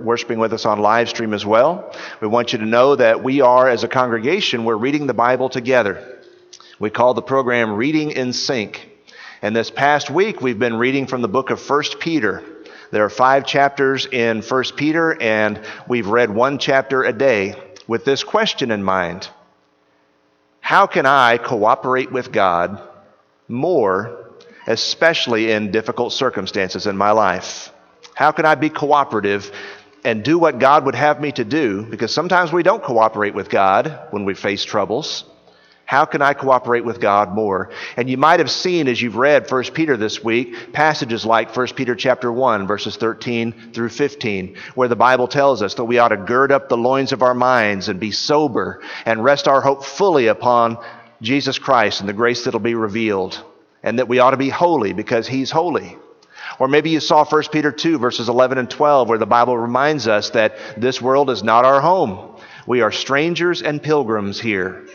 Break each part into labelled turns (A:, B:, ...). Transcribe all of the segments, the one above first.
A: worshiping with us on live stream as well. We want you to know that we are, as a congregation, we're reading the Bible together. We call the program Reading in Sync. And this past week, we've been reading from the book of 1 Peter. There are five chapters in 1 Peter, and we've read one chapter a day with this question in mind How can I cooperate with God more, especially in difficult circumstances in my life? How can I be cooperative and do what God would have me to do? Because sometimes we don't cooperate with God when we face troubles. How can I cooperate with God more? And you might have seen as you've read 1 Peter this week, passages like 1 Peter chapter 1 verses 13 through 15, where the Bible tells us that we ought to gird up the loins of our minds and be sober and rest our hope fully upon Jesus Christ and the grace that'll be revealed, and that we ought to be holy because he's holy. Or maybe you saw 1 Peter 2 verses 11 and 12 where the Bible reminds us that this world is not our home. We are strangers and pilgrims here.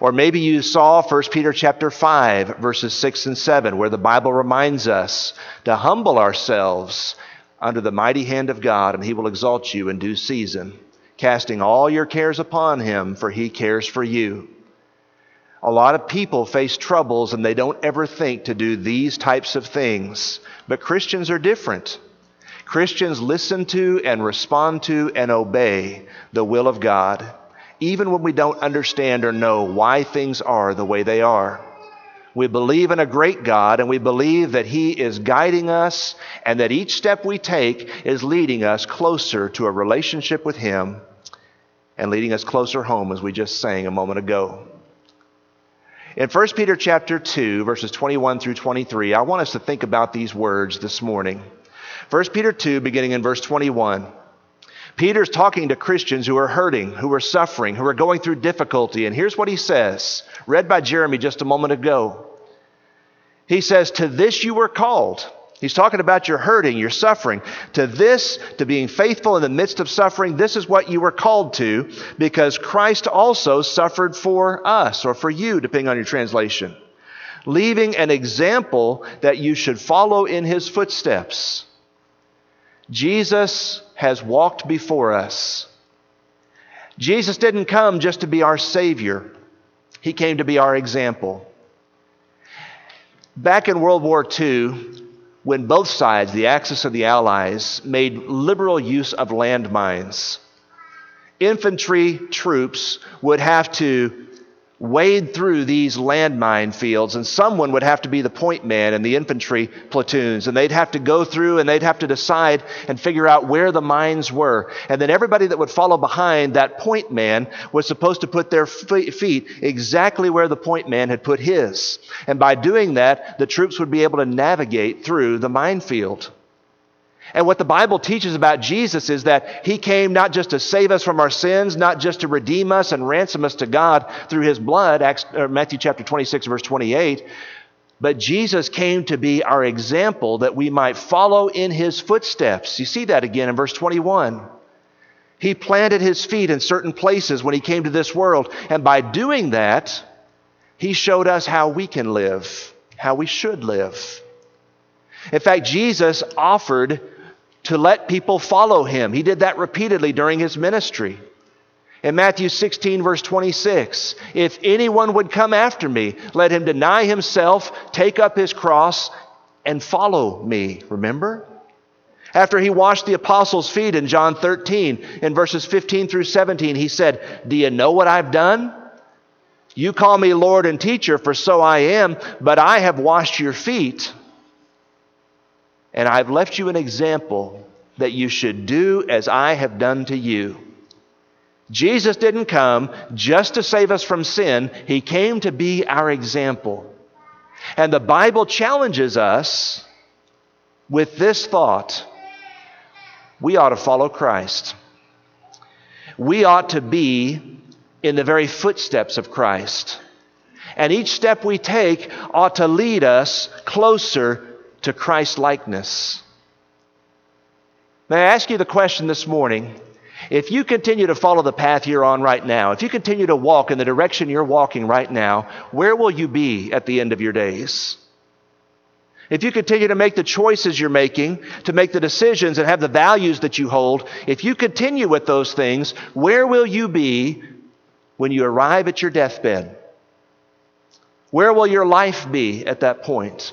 A: Or maybe you saw 1 Peter chapter 5 verses 6 and 7 where the Bible reminds us to humble ourselves under the mighty hand of God and he will exalt you in due season, casting all your cares upon him for he cares for you. A lot of people face troubles and they don't ever think to do these types of things. But Christians are different. Christians listen to and respond to and obey the will of God even when we don't understand or know why things are the way they are. We believe in a great God and we believe that He is guiding us and that each step we take is leading us closer to a relationship with Him and leading us closer home as we just sang a moment ago. In 1 Peter chapter 2 verses 21 through 23, I want us to think about these words this morning. 1 Peter 2 beginning in verse 21. Peter's talking to Christians who are hurting, who are suffering, who are going through difficulty. And here's what he says, read by Jeremy just a moment ago. He says, To this you were called. He's talking about your hurting, your suffering. To this, to being faithful in the midst of suffering, this is what you were called to because Christ also suffered for us, or for you, depending on your translation, leaving an example that you should follow in his footsteps. Jesus has walked before us. Jesus didn't come just to be our Savior, He came to be our example. Back in World War II, when both sides, the Axis and the Allies, made liberal use of landmines, infantry troops would have to wade through these landmine fields, and someone would have to be the point man in the infantry platoons, and they'd have to go through and they'd have to decide and figure out where the mines were. And then everybody that would follow behind that point man was supposed to put their feet exactly where the point man had put his. And by doing that, the troops would be able to navigate through the minefield. And what the Bible teaches about Jesus is that he came not just to save us from our sins, not just to redeem us and ransom us to God through his blood, Acts, Matthew chapter 26, verse 28, but Jesus came to be our example that we might follow in his footsteps. You see that again in verse 21. He planted his feet in certain places when he came to this world, and by doing that, he showed us how we can live, how we should live. In fact, Jesus offered to let people follow him. He did that repeatedly during his ministry. In Matthew 16, verse 26, if anyone would come after me, let him deny himself, take up his cross, and follow me. Remember? After he washed the apostles' feet in John 13, in verses 15 through 17, he said, Do you know what I've done? You call me Lord and teacher, for so I am, but I have washed your feet. And I've left you an example that you should do as I have done to you. Jesus didn't come just to save us from sin, He came to be our example. And the Bible challenges us with this thought we ought to follow Christ. We ought to be in the very footsteps of Christ. And each step we take ought to lead us closer to Christ likeness. May I ask you the question this morning? If you continue to follow the path you're on right now, if you continue to walk in the direction you're walking right now, where will you be at the end of your days? if you continue to make the choices you're making, to make the decisions and have the values that you hold, if you continue with those things, where will you be when you arrive at your deathbed? Where will your life be at that point?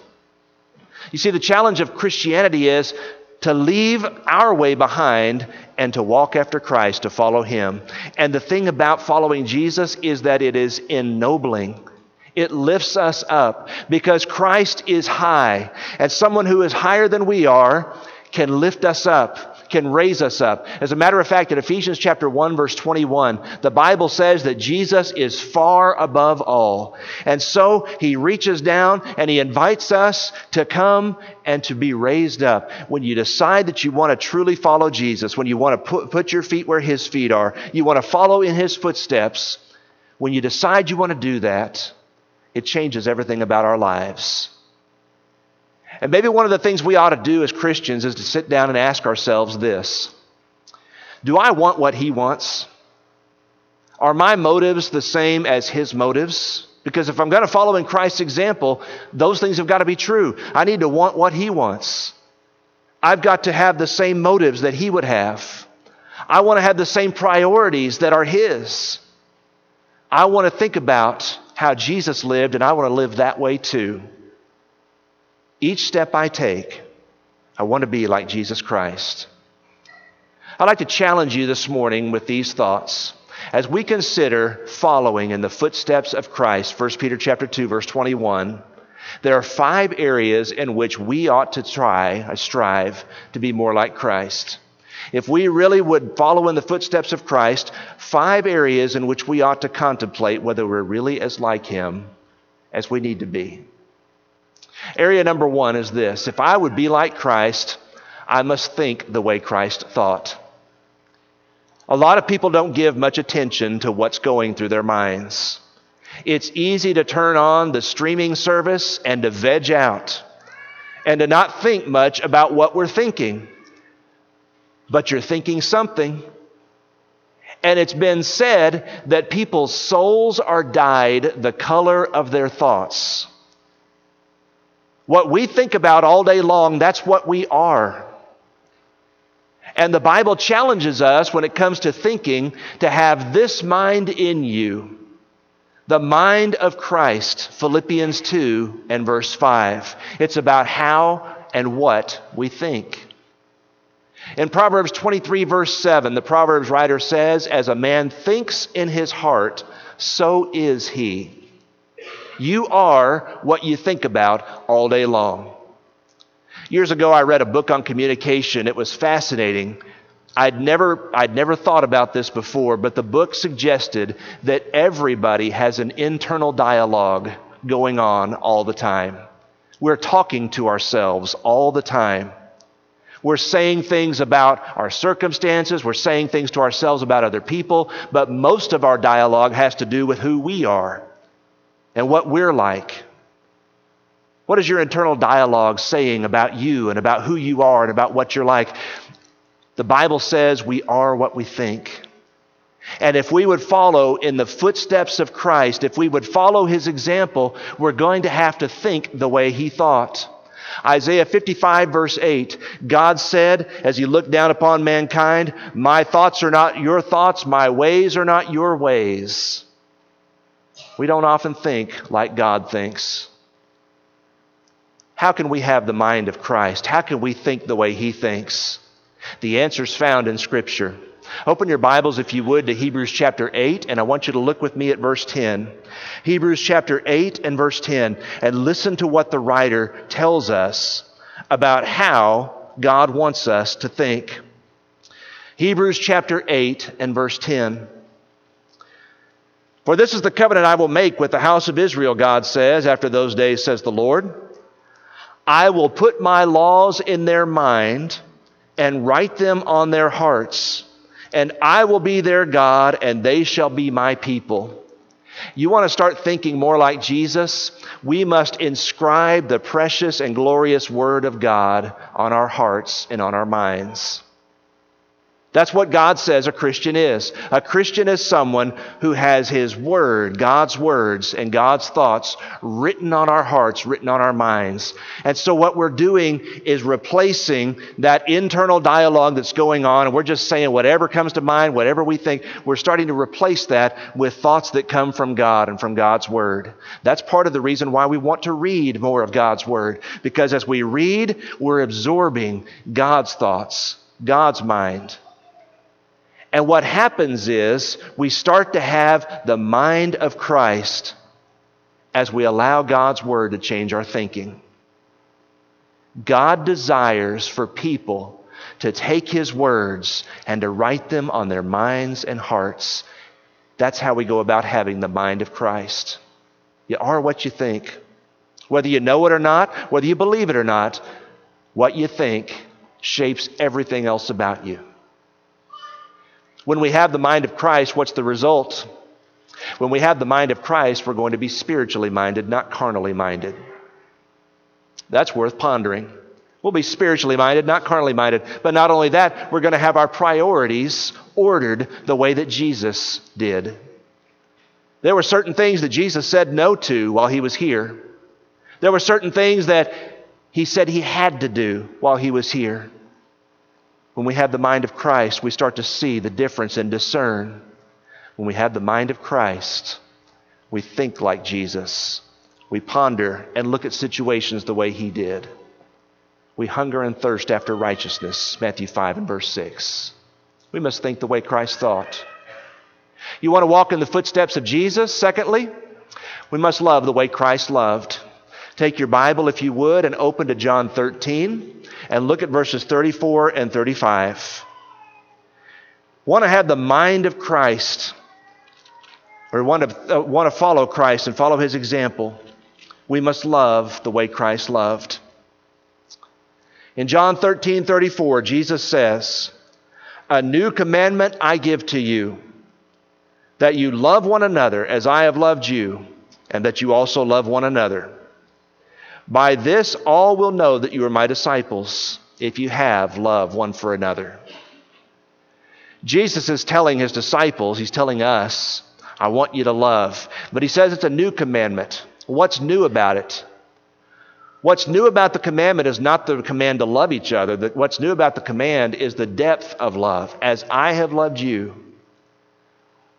A: You see, the challenge of Christianity is to leave our way behind and to walk after Christ, to follow Him. And the thing about following Jesus is that it is ennobling. It lifts us up because Christ is high, and someone who is higher than we are can lift us up can raise us up. As a matter of fact, in Ephesians chapter 1 verse 21, the Bible says that Jesus is far above all. And so he reaches down and he invites us to come and to be raised up. When you decide that you want to truly follow Jesus, when you want to put, put your feet where his feet are, you want to follow in his footsteps, when you decide you want to do that, it changes everything about our lives. And maybe one of the things we ought to do as Christians is to sit down and ask ourselves this Do I want what he wants? Are my motives the same as his motives? Because if I'm going to follow in Christ's example, those things have got to be true. I need to want what he wants. I've got to have the same motives that he would have. I want to have the same priorities that are his. I want to think about how Jesus lived, and I want to live that way too. Each step I take, I want to be like Jesus Christ. I'd like to challenge you this morning with these thoughts. As we consider following in the footsteps of Christ, 1 Peter chapter 2 verse 21, there are five areas in which we ought to try, I strive to be more like Christ. If we really would follow in the footsteps of Christ, five areas in which we ought to contemplate whether we're really as like him as we need to be. Area number one is this if I would be like Christ, I must think the way Christ thought. A lot of people don't give much attention to what's going through their minds. It's easy to turn on the streaming service and to veg out and to not think much about what we're thinking. But you're thinking something. And it's been said that people's souls are dyed the color of their thoughts. What we think about all day long, that's what we are. And the Bible challenges us when it comes to thinking to have this mind in you the mind of Christ, Philippians 2 and verse 5. It's about how and what we think. In Proverbs 23, verse 7, the Proverbs writer says, As a man thinks in his heart, so is he. You are what you think about all day long. Years ago, I read a book on communication. It was fascinating. I'd never, I'd never thought about this before, but the book suggested that everybody has an internal dialogue going on all the time. We're talking to ourselves all the time. We're saying things about our circumstances, we're saying things to ourselves about other people, but most of our dialogue has to do with who we are and what we're like. What is your internal dialogue saying about you and about who you are and about what you're like? The Bible says we are what we think. And if we would follow in the footsteps of Christ, if we would follow his example, we're going to have to think the way he thought. Isaiah 55, verse 8, God said, as he looked down upon mankind, My thoughts are not your thoughts, my ways are not your ways. We don't often think like God thinks. How can we have the mind of Christ? How can we think the way He thinks? The answer is found in Scripture. Open your Bibles, if you would, to Hebrews chapter 8, and I want you to look with me at verse 10. Hebrews chapter 8 and verse 10, and listen to what the writer tells us about how God wants us to think. Hebrews chapter 8 and verse 10. For this is the covenant I will make with the house of Israel, God says, after those days, says the Lord. I will put my laws in their mind and write them on their hearts, and I will be their God, and they shall be my people. You want to start thinking more like Jesus? We must inscribe the precious and glorious Word of God on our hearts and on our minds. That's what God says a Christian is. A Christian is someone who has His Word, God's words, and God's thoughts written on our hearts, written on our minds. And so, what we're doing is replacing that internal dialogue that's going on, and we're just saying whatever comes to mind, whatever we think. We're starting to replace that with thoughts that come from God and from God's Word. That's part of the reason why we want to read more of God's Word, because as we read, we're absorbing God's thoughts, God's mind. And what happens is we start to have the mind of Christ as we allow God's word to change our thinking. God desires for people to take his words and to write them on their minds and hearts. That's how we go about having the mind of Christ. You are what you think. Whether you know it or not, whether you believe it or not, what you think shapes everything else about you. When we have the mind of Christ, what's the result? When we have the mind of Christ, we're going to be spiritually minded, not carnally minded. That's worth pondering. We'll be spiritually minded, not carnally minded. But not only that, we're going to have our priorities ordered the way that Jesus did. There were certain things that Jesus said no to while he was here. There were certain things that he said he had to do while he was here. When we have the mind of Christ, we start to see the difference and discern. When we have the mind of Christ, we think like Jesus. We ponder and look at situations the way he did. We hunger and thirst after righteousness, Matthew 5 and verse 6. We must think the way Christ thought. You want to walk in the footsteps of Jesus? Secondly, we must love the way Christ loved. Take your Bible, if you would, and open to John 13 and look at verses 34 and 35. Want to have the mind of Christ, or want to, uh, want to follow Christ and follow his example, we must love the way Christ loved. In John 13 34, Jesus says, A new commandment I give to you, that you love one another as I have loved you, and that you also love one another. By this, all will know that you are my disciples if you have love one for another. Jesus is telling his disciples, he's telling us, I want you to love. But he says it's a new commandment. What's new about it? What's new about the commandment is not the command to love each other. What's new about the command is the depth of love. As I have loved you.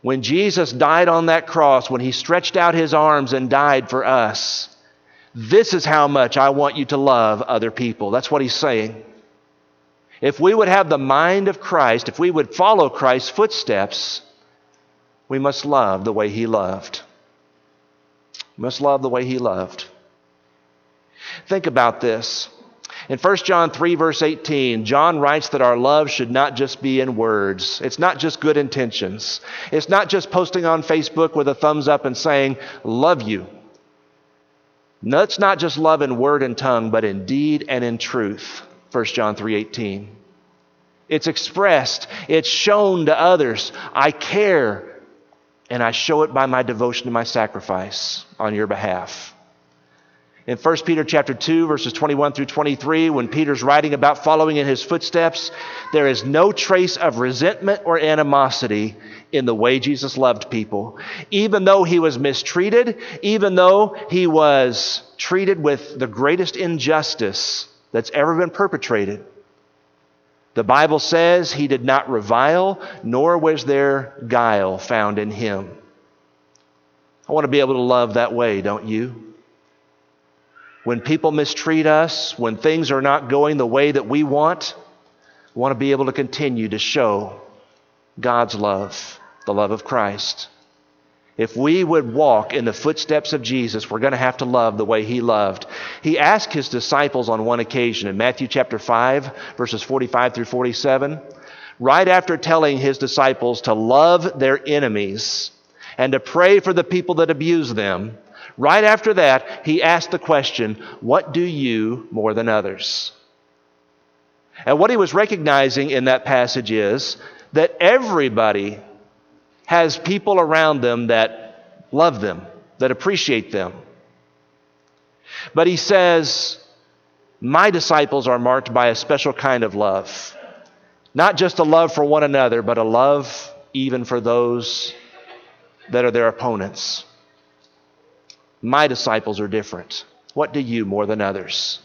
A: When Jesus died on that cross, when he stretched out his arms and died for us, this is how much I want you to love other people. That's what he's saying. If we would have the mind of Christ, if we would follow Christ's footsteps, we must love the way he loved. We must love the way he loved. Think about this. In 1 John 3, verse 18, John writes that our love should not just be in words. It's not just good intentions. It's not just posting on Facebook with a thumbs up and saying, Love you. That's not just love in word and tongue, but in deed and in truth. 1 John 3:18. It's expressed, it's shown to others. I care and I show it by my devotion to my sacrifice on your behalf. In 1 Peter chapter 2 verses 21 through 23 when Peter's writing about following in his footsteps, there is no trace of resentment or animosity in the way Jesus loved people. Even though he was mistreated, even though he was treated with the greatest injustice that's ever been perpetrated, the Bible says he did not revile, nor was there guile found in him. I want to be able to love that way, don't you? When people mistreat us, when things are not going the way that we want, I want to be able to continue to show God's love the love of Christ. If we would walk in the footsteps of Jesus, we're going to have to love the way he loved. He asked his disciples on one occasion in Matthew chapter 5, verses 45 through 47, right after telling his disciples to love their enemies and to pray for the people that abuse them, right after that, he asked the question, What do you more than others? And what he was recognizing in that passage is that everybody has people around them that love them, that appreciate them. But he says, My disciples are marked by a special kind of love. Not just a love for one another, but a love even for those that are their opponents. My disciples are different. What do you more than others?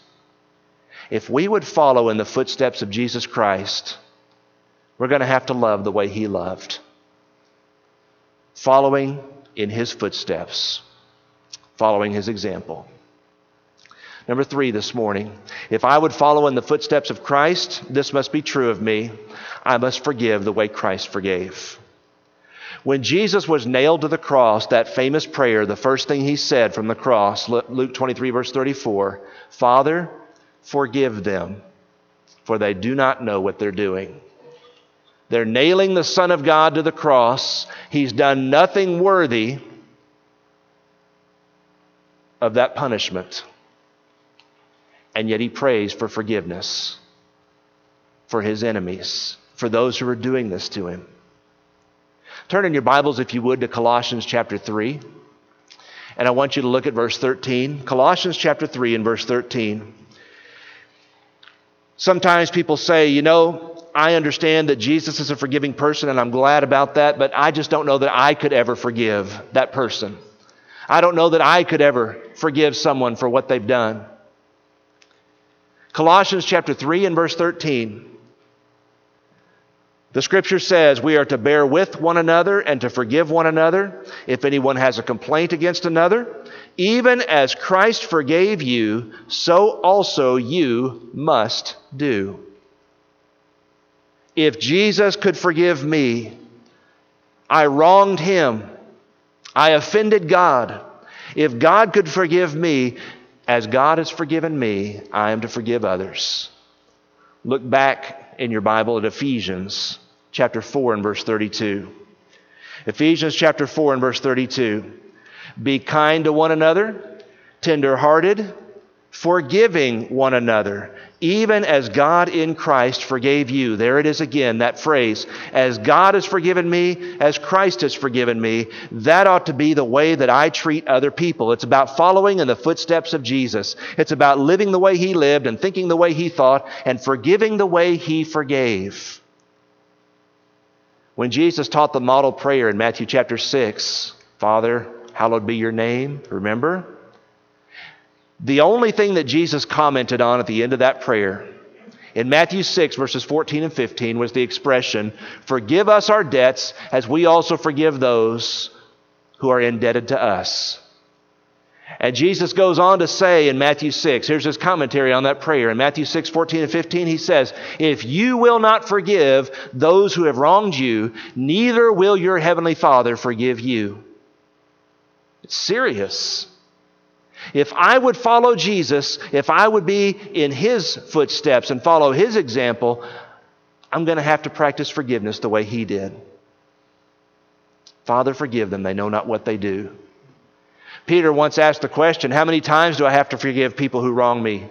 A: If we would follow in the footsteps of Jesus Christ, we're going to have to love the way he loved. Following in his footsteps, following his example. Number three this morning, if I would follow in the footsteps of Christ, this must be true of me. I must forgive the way Christ forgave. When Jesus was nailed to the cross, that famous prayer, the first thing he said from the cross, Luke 23, verse 34, Father, forgive them, for they do not know what they're doing. They're nailing the Son of God to the cross. He's done nothing worthy of that punishment. And yet he prays for forgiveness for his enemies, for those who are doing this to him. Turn in your Bibles, if you would, to Colossians chapter 3. And I want you to look at verse 13. Colossians chapter 3 and verse 13. Sometimes people say, you know, I understand that Jesus is a forgiving person and I'm glad about that, but I just don't know that I could ever forgive that person. I don't know that I could ever forgive someone for what they've done. Colossians chapter 3 and verse 13. The scripture says we are to bear with one another and to forgive one another if anyone has a complaint against another. Even as Christ forgave you, so also you must do. If Jesus could forgive me, I wronged him, I offended God. If God could forgive me, as God has forgiven me, I am to forgive others. Look back in your Bible at Ephesians chapter 4 and verse 32. Ephesians chapter 4 and verse 32. Be kind to one another, tenderhearted, forgiving one another, even as God in Christ forgave you. There it is again, that phrase. As God has forgiven me, as Christ has forgiven me, that ought to be the way that I treat other people. It's about following in the footsteps of Jesus. It's about living the way He lived and thinking the way He thought and forgiving the way He forgave. When Jesus taught the model prayer in Matthew chapter 6, Father, hallowed be your name, remember? The only thing that Jesus commented on at the end of that prayer in Matthew 6, verses 14 and 15, was the expression, Forgive us our debts as we also forgive those who are indebted to us. And Jesus goes on to say in Matthew 6, here's his commentary on that prayer. In Matthew 6, 14 and 15, he says, If you will not forgive those who have wronged you, neither will your heavenly Father forgive you. It's serious. If I would follow Jesus, if I would be in his footsteps and follow his example, I'm going to have to practice forgiveness the way he did. Father, forgive them. They know not what they do. Peter once asked the question How many times do I have to forgive people who wrong me?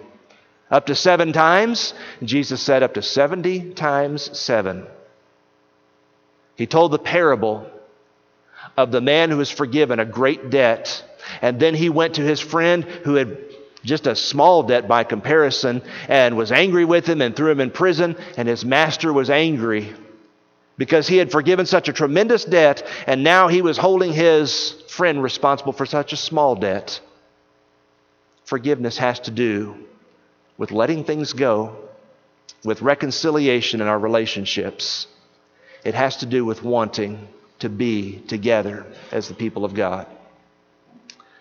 A: Up to seven times? Jesus said, Up to 70 times seven. He told the parable of the man who was forgiven a great debt. And then he went to his friend who had just a small debt by comparison and was angry with him and threw him in prison. And his master was angry because he had forgiven such a tremendous debt and now he was holding his friend responsible for such a small debt. Forgiveness has to do with letting things go, with reconciliation in our relationships. It has to do with wanting to be together as the people of God.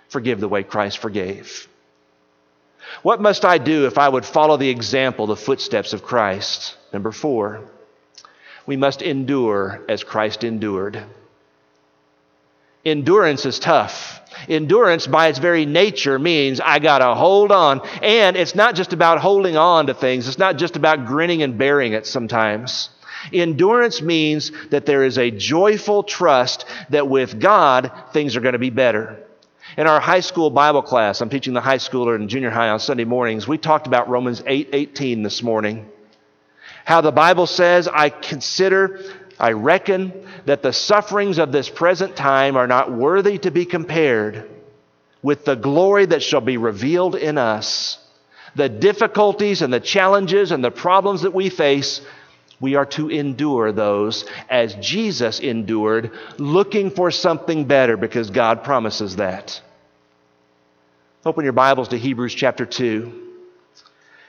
A: Forgive the way Christ forgave. What must I do if I would follow the example, the footsteps of Christ? Number four, we must endure as Christ endured. Endurance is tough. Endurance, by its very nature, means I got to hold on. And it's not just about holding on to things, it's not just about grinning and bearing it sometimes. Endurance means that there is a joyful trust that with God, things are going to be better. In our high school Bible class, I'm teaching the high schooler and junior high on Sunday mornings, we talked about Romans 8 18 this morning. How the Bible says, I consider, I reckon that the sufferings of this present time are not worthy to be compared with the glory that shall be revealed in us. The difficulties and the challenges and the problems that we face We are to endure those as Jesus endured, looking for something better because God promises that. Open your Bibles to Hebrews chapter 2.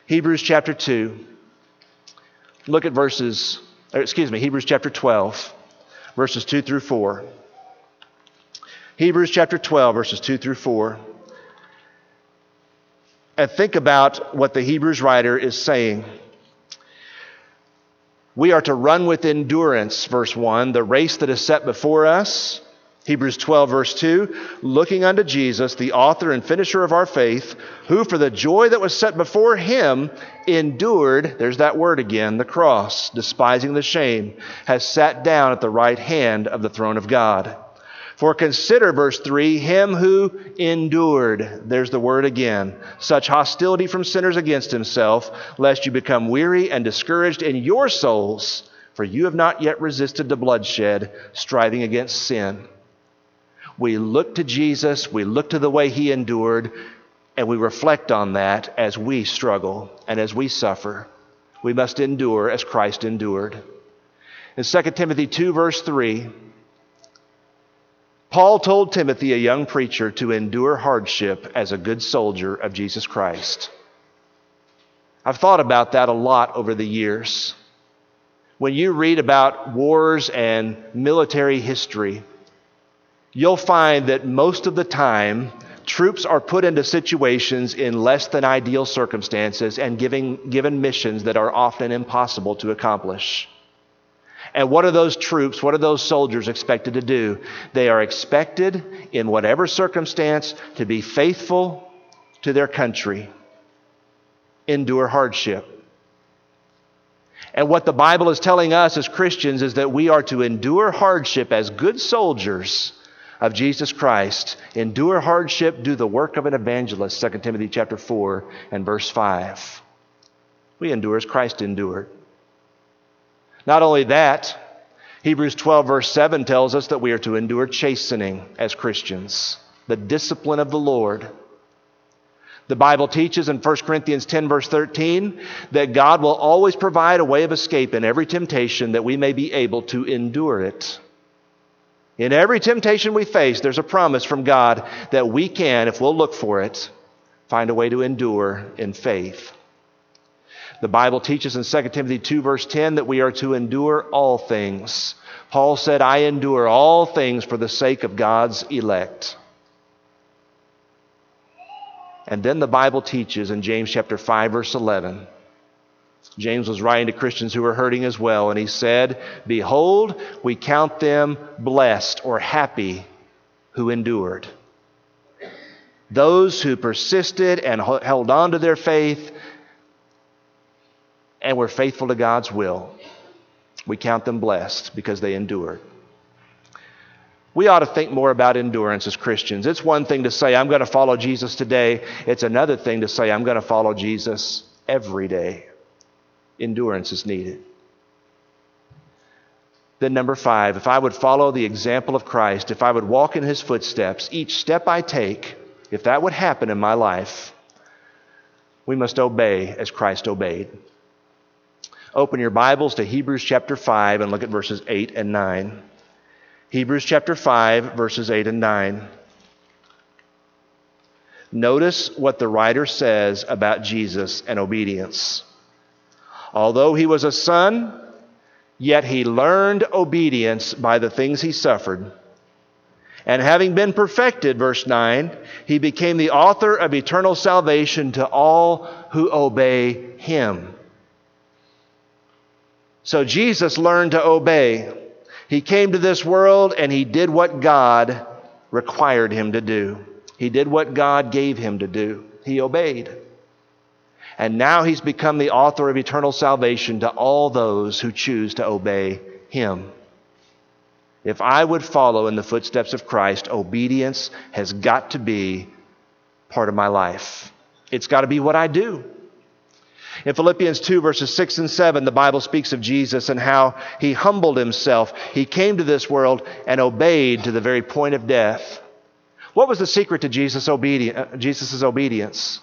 A: Hebrews chapter 2. Look at verses, er, excuse me, Hebrews chapter 12, verses 2 through 4. Hebrews chapter 12, verses 2 through 4. And think about what the Hebrews writer is saying. We are to run with endurance, verse 1, the race that is set before us. Hebrews 12, verse 2, looking unto Jesus, the author and finisher of our faith, who for the joy that was set before him endured, there's that word again, the cross, despising the shame, has sat down at the right hand of the throne of God. For consider, verse 3, him who endured, there's the word again, such hostility from sinners against himself, lest you become weary and discouraged in your souls, for you have not yet resisted the bloodshed, striving against sin. We look to Jesus, we look to the way he endured, and we reflect on that as we struggle and as we suffer. We must endure as Christ endured. In 2 Timothy 2, verse 3, Paul told Timothy, a young preacher, to endure hardship as a good soldier of Jesus Christ. I've thought about that a lot over the years. When you read about wars and military history, you'll find that most of the time, troops are put into situations in less than ideal circumstances and giving, given missions that are often impossible to accomplish. And what are those troops, what are those soldiers expected to do? They are expected, in whatever circumstance, to be faithful to their country, endure hardship. And what the Bible is telling us as Christians is that we are to endure hardship as good soldiers of Jesus Christ. Endure hardship, do the work of an evangelist, 2 Timothy chapter 4 and verse 5. We endure as Christ endured. Not only that, Hebrews 12, verse 7 tells us that we are to endure chastening as Christians, the discipline of the Lord. The Bible teaches in 1 Corinthians 10, verse 13, that God will always provide a way of escape in every temptation that we may be able to endure it. In every temptation we face, there's a promise from God that we can, if we'll look for it, find a way to endure in faith. The Bible teaches in 2 Timothy 2, verse 10, that we are to endure all things. Paul said, I endure all things for the sake of God's elect. And then the Bible teaches in James chapter 5, verse 11. James was writing to Christians who were hurting as well, and he said, Behold, we count them blessed or happy who endured. Those who persisted and held on to their faith and were faithful to God's will, we count them blessed because they endured. We ought to think more about endurance as Christians. It's one thing to say, I'm going to follow Jesus today. It's another thing to say, I'm going to follow Jesus every day. Endurance is needed. Then, number five, if I would follow the example of Christ, if I would walk in his footsteps, each step I take, if that would happen in my life, we must obey as Christ obeyed. Open your Bibles to Hebrews chapter 5 and look at verses 8 and 9. Hebrews chapter 5, verses 8 and 9. Notice what the writer says about Jesus and obedience. Although he was a son, yet he learned obedience by the things he suffered. And having been perfected, verse 9, he became the author of eternal salvation to all who obey him. So Jesus learned to obey. He came to this world and he did what God required him to do. He did what God gave him to do. He obeyed. And now he's become the author of eternal salvation to all those who choose to obey him. If I would follow in the footsteps of Christ, obedience has got to be part of my life. It's got to be what I do. In Philippians 2, verses 6 and 7, the Bible speaks of Jesus and how he humbled himself. He came to this world and obeyed to the very point of death. What was the secret to Jesus' obedience? Uh, obedience?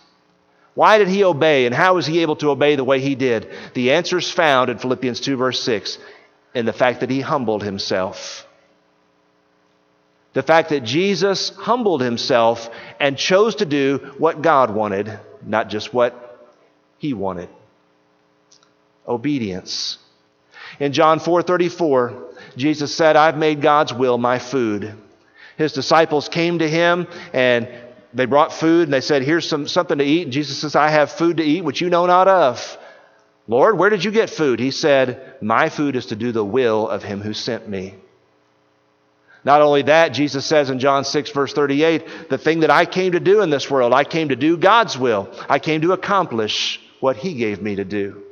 A: Why did he obey, and how was he able to obey the way he did? The answer is found in Philippians 2, verse 6, in the fact that he humbled himself. The fact that Jesus humbled himself and chose to do what God wanted, not just what he wanted. Obedience. In John 4:34, Jesus said, "I've made God's will my food." His disciples came to him and they brought food and they said, Here's some, something to eat. And Jesus says, I have food to eat which you know not of. Lord, where did you get food? He said, My food is to do the will of him who sent me. Not only that, Jesus says in John 6, verse 38, the thing that I came to do in this world, I came to do God's will. I came to accomplish what He gave me to do.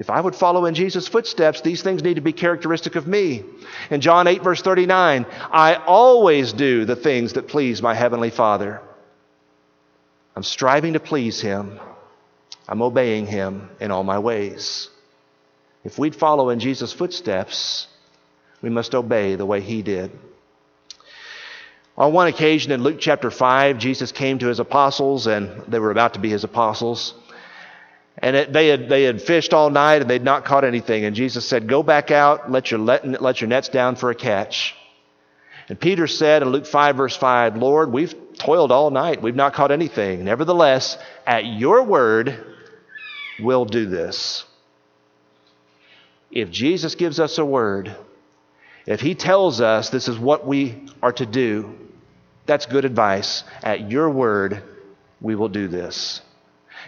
A: If I would follow in Jesus' footsteps, these things need to be characteristic of me. In John 8, verse 39, I always do the things that please my Heavenly Father. I'm striving to please Him. I'm obeying Him in all my ways. If we'd follow in Jesus' footsteps, we must obey the way He did. On one occasion in Luke chapter 5, Jesus came to His apostles, and they were about to be His apostles. And it, they, had, they had fished all night and they'd not caught anything. And Jesus said, Go back out, let your, let, let your nets down for a catch. And Peter said in Luke 5, verse 5, Lord, we've toiled all night. We've not caught anything. Nevertheless, at your word, we'll do this. If Jesus gives us a word, if he tells us this is what we are to do, that's good advice. At your word, we will do this.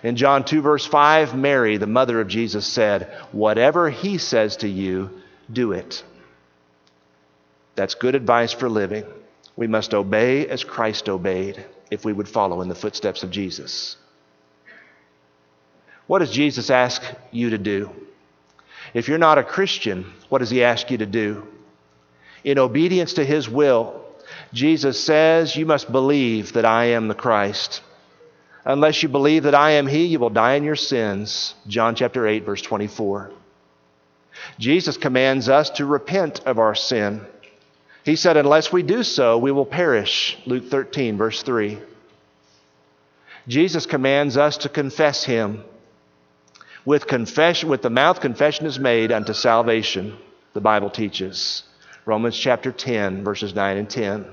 A: In John 2, verse 5, Mary, the mother of Jesus, said, Whatever he says to you, do it. That's good advice for living. We must obey as Christ obeyed if we would follow in the footsteps of Jesus. What does Jesus ask you to do? If you're not a Christian, what does he ask you to do? In obedience to his will, Jesus says, You must believe that I am the Christ. Unless you believe that I am He, you will die in your sins. John chapter 8, verse 24. Jesus commands us to repent of our sin. He said, Unless we do so, we will perish. Luke 13, verse 3. Jesus commands us to confess Him. With confession, with the mouth, confession is made unto salvation, the Bible teaches. Romans chapter 10, verses 9 and 10.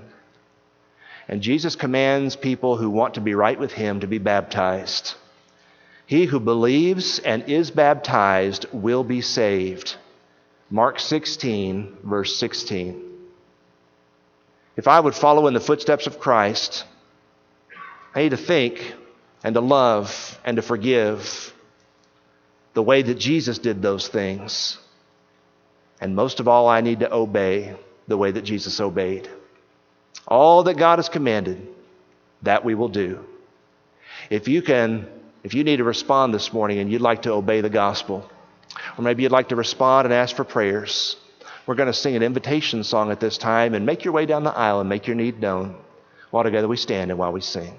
A: And Jesus commands people who want to be right with Him to be baptized. He who believes and is baptized will be saved. Mark 16, verse 16. If I would follow in the footsteps of Christ, I need to think and to love and to forgive the way that Jesus did those things. And most of all, I need to obey the way that Jesus obeyed. All that God has commanded, that we will do. If you can, if you need to respond this morning and you'd like to obey the gospel, or maybe you'd like to respond and ask for prayers, we're going to sing an invitation song at this time and make your way down the aisle and make your need known while together we stand and while we sing.